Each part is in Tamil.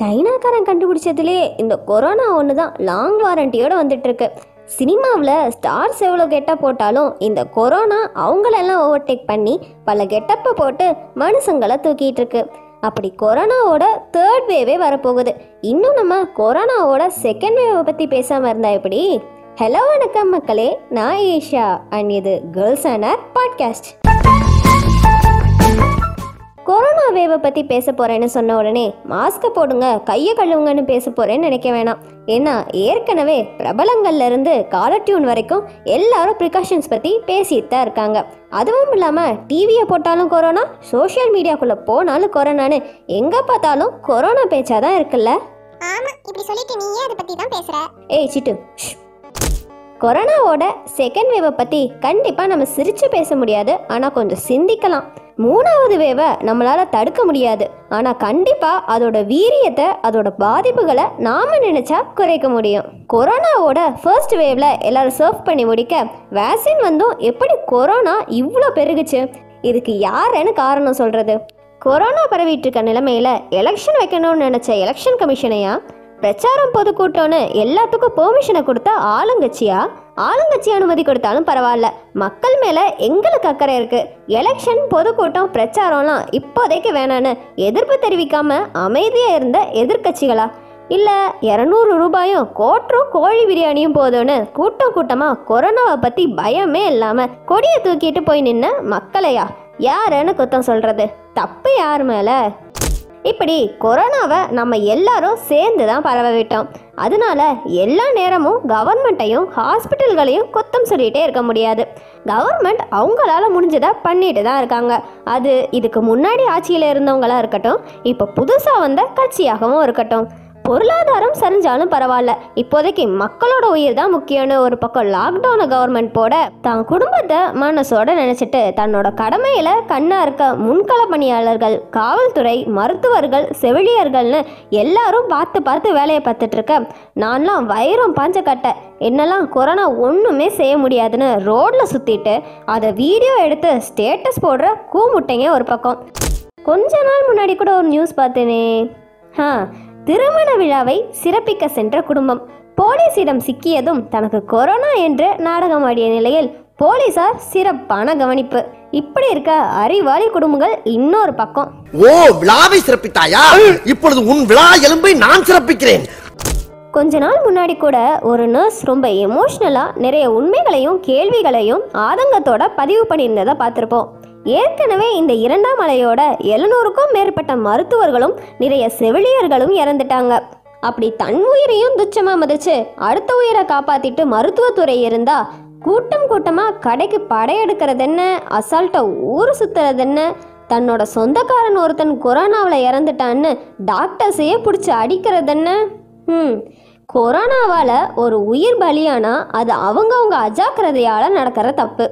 சைனாக்காரன் கண்டுபிடிச்சதுலேயே இந்த கொரோனா ஒன்று தான் லாங் வாரண்டியோட வந்துட்டுருக்கு. சினிமாவில் ஸ்டார்ஸ் எவ்வளோ கெட்டப் போட்டாலும் இந்த கொரோனா அவங்களெல்லாம் ஓவர்டேக் பண்ணி பல கெட்டப்பை போட்டு மனுஷங்களை தூக்கிட்டு இருக்கு அப்படி கொரோனாவோட தேர்ட் வேவே வரப்போகுது. இன்னும் நம்ம கொரோனாவோட செகண்ட் வேவை பற்றி பேசாமல் இருந்தா எப்படி? ஹலோ வணக்கம் மக்களே நான் ஏஷியா அண்ட் இது girls and our podcast corona வேவை பற்றி பேச போகிறேன்னு சொன்ன உடனே மாஸ்க்கை போடுங்க கையை கழுவுங்கன்னு பேச போகிறேன்னு நினைக்க வேணாம். ஏன்னா ஏற்கனவே பிரபலங்கள்ல இருந்து காலர் டியூன் வரைக்கும் எல்லாரும் ப்ரிகாஷன்ஸ் பற்றி பேசிட்டு தான் இருக்காங்க. அதுவும் இல்லாமல் டிவியை போட்டாலும் கொரோனா சோஷியல் மீடியாக்குள்ளே போனாலும் கொரோனான்னு எங்கே பார்த்தாலும் கொரோனா பேச்சாக தான் இருக்குல்ல? ஆமா இப்படி சொல்லிட்டு நீயே அதை பத்தி தான் பேசுற? ஏய் சிட்டு. கொரோனாவோட செகண்ட் வேவை பற்றி கண்டிப்பாக நம்ம சிரித்து பேச முடியாது. ஆனால் கொஞ்சம் சிந்திக்கலாம். மூணாவது வேவை நம்மளால் தடுக்க முடியாது. ஆனால் கண்டிப்பாக அதோட வீரியத்தை அதோட பாதிப்புகளை நாம் நினச்சா குறைக்க முடியும். கொரோனாவோட ஃபர்ஸ்ட் வேவ்ல எல்லாரும் சர்வ் பண்ணி முடிக்க வேக்சின் வந்தும் எப்படி கொரோனா இவ்வளோ பெருகுச்சு? இதுக்கு யாருன்னு காரணம் சொல்கிறது கொரோனா பரவிட்டு இருக்க நிலைமையில எலெக்ஷன் வைக்கணும்னு நினச்ச எலெக்ஷன் கமிஷனையா பிரச்சாரம் பொதுக்கூட்டம்னு எல்லாத்துக்கும் பெர்மிஷனை கொடுத்த ஆளுங்கட்சியா? ஆளுங்கட்சி அனுமதி கொடுத்தாலும் பரவாயில்ல. மக்கள் மேலே எங்களுக்கு அக்கறை இருக்குது எலெக்ஷன் பொதுக்கூட்டம் பிரச்சாரம்லாம் இப்போதைக்கு வேணான்னு எதிர்ப்பு தெரிவிக்காமல் அமைதியாக இருந்த எதிர்கட்சிகளா இல்லை இரநூறு ரூபாயும் கோட்டரும் கோழி பிரியாணியும் போதும்னு கூட்டம் கூட்டமாக கொரோனாவை பற்றி பயமே இல்லாமல் கொடியை தூக்கிட்டு போய் நின்ன மக்களையா? யாருன்னு குத்தம் சொல்கிறது தப்பு யார் மேலே? இப்படி கொரோனாவை நம்ம எல்லாரும் சேர்ந்து தான் பரவ விட்டோம் அதனால எல்லா நேரமும் கவர்மெண்ட்டையும் ஹாஸ்பிட்டல்களையும் குத்தம் சொல்லிகிட்டே இருக்க முடியாது. கவர்மெண்ட் அவங்களால முடிஞ்சதை பண்ணிட்டு தான் இருக்காங்க. அது இதுக்கு முன்னாடி ஆட்சியில் இருந்தவங்களாக இருக்கட்டும் இப்போ புதுசாக வந்த கட்சியாகவும் இருக்கட்டும். பொருளாதாரம் சரிஞ்சாலும் பரவாயில்ல. இப்போதைக்கு மக்களோட உயிர் தான் முக்கியம்னு ஒரு பக்கம் லாக்டவுனை கவர்மெண்ட் போட தான் குடும்பத்தை மனசோட நினைச்சிட்டு தன்னோட கடமையில கண்ணா இருக்க முன்கள பணியாளர்கள் காவல்துறை மருத்துவர்கள் செவிலியர்கள்னு எல்லாரும் பார்த்து பார்த்து வேலையை பார்த்துட்டு இருக்க. நான்லாம் வயிறும் பாஞ்ச கட்டை. என்னெல்லாம் கொரோனா ஒன்றுமே செய்ய முடியாதுன்னு ரோட்ல சுத்திட்டு அதை வீடியோ எடுத்து ஸ்டேட்டஸ் போடுற கூமுட்டைங்க ஒரு பக்கம். கொஞ்ச நாள் முன்னாடி கூட ஒரு நியூஸ் பார்த்தேனே. ஆ திருமண விழாவை சிறப்பிக்க சென்ற குடும்பம். போலீசிடம் சிக்கியதும் தனக்கு கொரோனா என்று நாடகமாடிய நிலையில் போலீசார் சிறப்பான கவனிப்பு. இப்படி இருக்க அறிவாளி குடும்பங்கள் இன்னொரு பக்கம். ஓ விழாவை சிறப்பித்தாயா? இப்பொழுது உன் விழா எலும்பை நான் சிறப்பிக்கிறேன். கொஞ்ச நாள் முன்னாடி கூட ஒரு நர்ஸ் ரொம்ப எமோஷ்னலாக நிறைய உண்மைகளையும் கேள்விகளையும் ஆதங்கத்தோட பதிவு பண்ணியிருந்ததை பார்த்துருப்போம். ஏற்கனவே இந்த இரண்டாம் அலையோட எழுநூறுக்கும் மேற்பட்ட மருத்துவர்களும் நிறைய செவிலியர்களும் இறந்துட்டாங்க. அப்படி தன் உயிரையும் துச்சமா மதிச்சு அடுத்த உயிரை காப்பாத்திட்டு மருத்துவத்துறை இருந்தா கூட்டம் கூட்டமா கடைக்கு படையெடுக்கிறது என்ன அசால்ட்டா ஊர் சுத்துறது என்ன தன்னோட சொந்தக்காரன் ஒருத்தன் கொரோனாவில் இறந்துட்டான்னு டாக்டர்ஸையே பிடிச்சி அடிக்கிறது என்ன ம் கொரோனாவால் ஒரு உயிர் பலியானா அது அவங்கவுங்க அஜாக்கிரதையால் நடக்கிற தப்பு.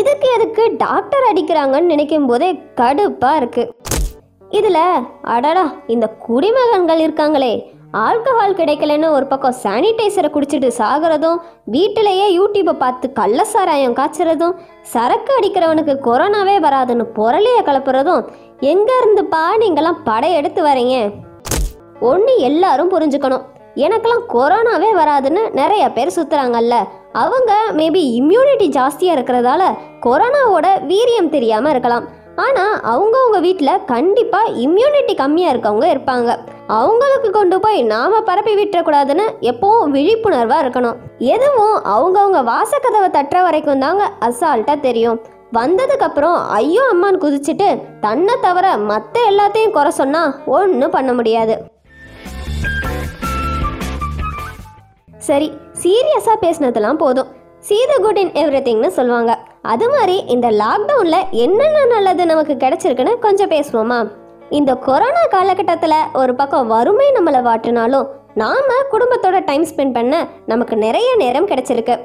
இதுக்கு எதுக்கு டாக்டர் அடிக்கிறாங்கன்னு நினைக்கும் போதே கடுப்பாக இருக்குது இதில் அடடா இந்த குடிமகன்கள் இருக்காங்களே. ஆல்கஹால் கிடைக்கலன்னு ஒரு பக்கம் சானிடைசரை குடிச்சிட்டு சாகிறதும் வீட்டிலேயே யூடியூப்பை பார்த்து கள்ள சாராயம் காய்ச்சறதும் சரக்கு அடிக்கிறவனுக்கு கொரோனாவே வராதுன்னு பொருளைய கலப்புறதும் எங்கே இருந்துப்பா நீங்களாம் படையெடுத்து வரீங்க? ஒன்று எல்லாரும் புரிஞ்சுக்கணும். எனக்கெல்லாம் கொரோனாவே வராதுன்னு நிறைய பேர் சுற்றுறாங்கல்ல அவங்க மேபி இம்யூனிட்டி ஜாஸ்தியாக இருக்கிறதால கொரோனாவோட வீரியம் தெரியாமல் இருக்கலாம். ஆனால் அவங்கவுங்க வீட்டில் கண்டிப்பாக இம்யூனிட்டி கம்மியாக இருக்கவங்க இருப்பாங்க. அவங்களுக்கு கொண்டு போய் நாம் பரப்பி விட்டுறக்கூடாதுன்னு எப்பவும் விழிப்புணர்வாக இருக்கணும். எதுவும் அவங்கவுங்க வாசக்கதவை தட்டுற வரைக்கும் தாங்க அசால்ட்டாக தெரியும். வந்ததுக்கப்புறம் ஐயோ அம்மான்னு குதிச்சுட்டு தன்னை தவிர மற்ற எல்லாத்தையும் குறை சொன்னால் ஒன்றும் பண்ண முடியாது. சரி சீரியஸாக பேசினதெல்லாம் போதும். சீத குட் இன் எவ்ரி திங்னு சொல்லுவாங்க. அது மாதிரி இந்த லாக்டவுனில் என்னென்ன நல்லது நமக்கு கிடைச்சிருக்குன்னு கொஞ்சம் பேசுவோமா? இந்த கொரோனா காலகட்டத்தில் ஒரு பக்கம் வறுமை நம்மளை வாட்டினாலும் நாம குடும்பத்தோட டைம் ஸ்பெண்ட் பண்ண நமக்கு நிறைய நேரம் கிடைச்சிருக்கு.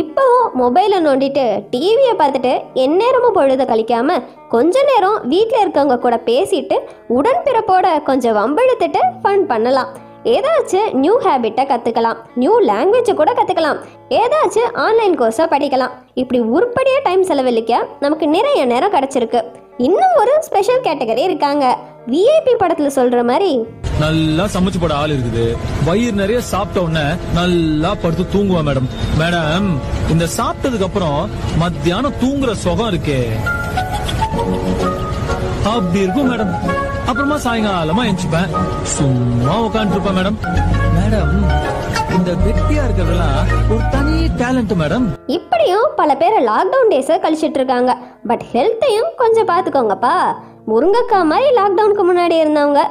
இப்போவும் மொபைலை நோண்டிட்டு டிவியை பார்த்துட்டு எந்நேரமும் பொழுத கழிக்காம கொஞ்ச நேரம் வீட்டில் இருக்கவங்க கூட பேசிட்டு உடன்பிறப்போட கொஞ்சம் வம்பெழுத்துட்டு ஃபன் பண்ணலாம். ஏதாச்சும் நியூ ஹேபிட்டை கற்றுக்கலாம் நியூ லாங்குவேஜை கூட கற்றுக்கலாம் ஏதாச்சும் ஆன்லைன் கோர்ஸை படிக்கலாம். இப்படி உருப்படியாக டைம் செலவழிக்க நமக்கு நிறைய நேரம் கிடச்சிருக்கு. இன்னும் ஒரு ஸ்பெஷல் கேட்டகரி இருக்காங்க. விஐபி படத்துல சொல்ற மாதிரி. நல்லா சமைச்சு போட ஆள் இருக்குது. வயிறு நிறைய சாப்பிட்ட உடனே நல்லா படுத்து தூங்குவா மேடம். மேடம் இந்த சாப்பிட்டதுக்கு அப்புறம் மத்தியானம் தூங்குற சுகம் இருக்கே. அப்படி இருக்கும் மேடம். அப்புறமா சாயங்காலமா எந்திரிப்பேன் சும்மா உட்காந்துட்டு இருப்பேன் மேடம். மேடம் இந்த வெட்டியா இருக்கிறதெல்லாம் ஒரு தனி டேலண்ட் மேடம். இப்படியும் பல பேர் லாக்டவுன் டேஸை கழிச்சிட்டு இருக்காங்க. பட் ஹெல்த்தையும் கொஞ்சம் பார்த்துக்கோங்கப்பா முருங்கைக்காய் மாதிரி லாக்டவுனுக்கு முன்னாடி இருந்தவங்க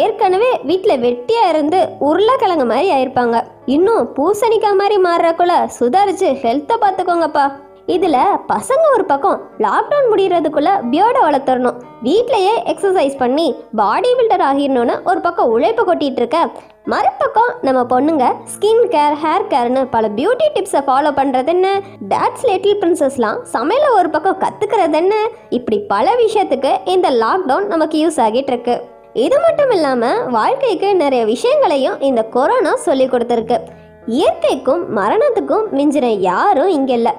ஏற்கனவே வீட்டில் வெட்டியா இருந்து உருளைக்கிழங்கு மாதிரி ஆயிருப்பாங்க. இன்னும் பூசணிக்காய் மாதிரி மாறுறக்குள்ள சுதாரிச்சு ஹெல்த்தை பார்த்துக்கோங்கப்பா இதில் பசங்க ஒரு பக்கம் லாக்டவுன் முடியறதுக்குள்ள பியர்டை வளர்த்துறணும் வீட்டிலையே எக்ஸசைஸ் பண்ணி பாடி பில்டர் ஆகிடணும்னு ஒரு பக்கம் உழைப்பு கொட்டிகிட்டு இருக்க. மறுபக்கம் நம்ம பொண்ணுங்க ஸ்கின் கேர் ஹேர் கேர்னு பல பியூட்டி டிப்ஸை ஃபாலோ பண்ணுறது என்ன? டேட்ஸ் லிட்டில் பிரின்சஸ்லாம் சமையல ஒரு பக்கம் கற்றுக்கிறது என்ன? இப்படி பல விஷயத்துக்கு இந்த லாக்டவுன் நமக்கு யூஸ் ஆகிட்டு இருக்கு. இது மட்டும் இல்லாமல் வாழ்க்கைக்கு நிறைய விஷயங்களையும் இந்த கொரோனா சொல்லி கொடுத்துருக்கு. இயற்கைக்கும் மரணத்துக்கும் மிஞ்சின யாரும் இங்கே இல்லை.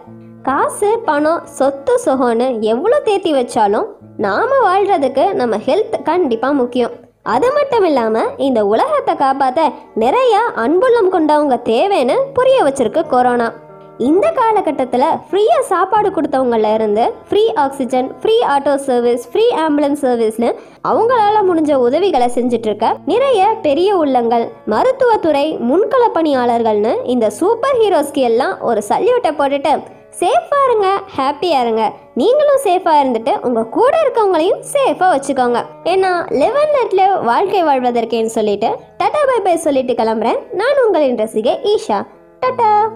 காசு பணம் சொத்து சுகம்னு எவ்வளோ தேத்தி வச்சாலும் நாம் வாழ்கிறதுக்கு நம்ம ஹெல்த் கண்டிப்பாக முக்கியம். அது மட்டும் இல்லாமல் இந்த உலகத்தை காப்பாற்ற நிறையா அன்புள்ளம் கொண்டவங்க தேவைன்னு புரிய வச்சிருக்கு கொரோனா இந்த காலகட்டத்தில் ஃப்ரீயாக சாப்பாடு கொடுத்தவங்கள இருந்து free oxygen free auto service free ambulance சர்வீஸ்னு அவங்களால முடிஞ்ச உதவிகளை செஞ்சுட்டு இருக்க நிறைய பெரிய உள்ளங்கள் மருத்துவத்துறை முன்கள பணியாளர்கள்னு இந்த சூப்பர் ஹீரோஸ்க்கு எல்லாம் ஒரு சல்யூட்டை போட்டுட்டு சேஃபாக இருங்க ஹாப்பியாக இருங்க. நீங்களும் சேஃபாக இருந்துட்டு உங்கள் கூட இருக்கவங்களையும் சேஃபாக வச்சுக்கோங்க. ஏன்னா லெவன் நெட்டில் வாழ்க்கை வாழ்வதற்கேன்னு சொல்லிட்டு டாட்டா பை பை சொல்லிட்டு கிளம்புறேன். நான் உங்களின் ரசிகை ஈஷா. டாட்டா!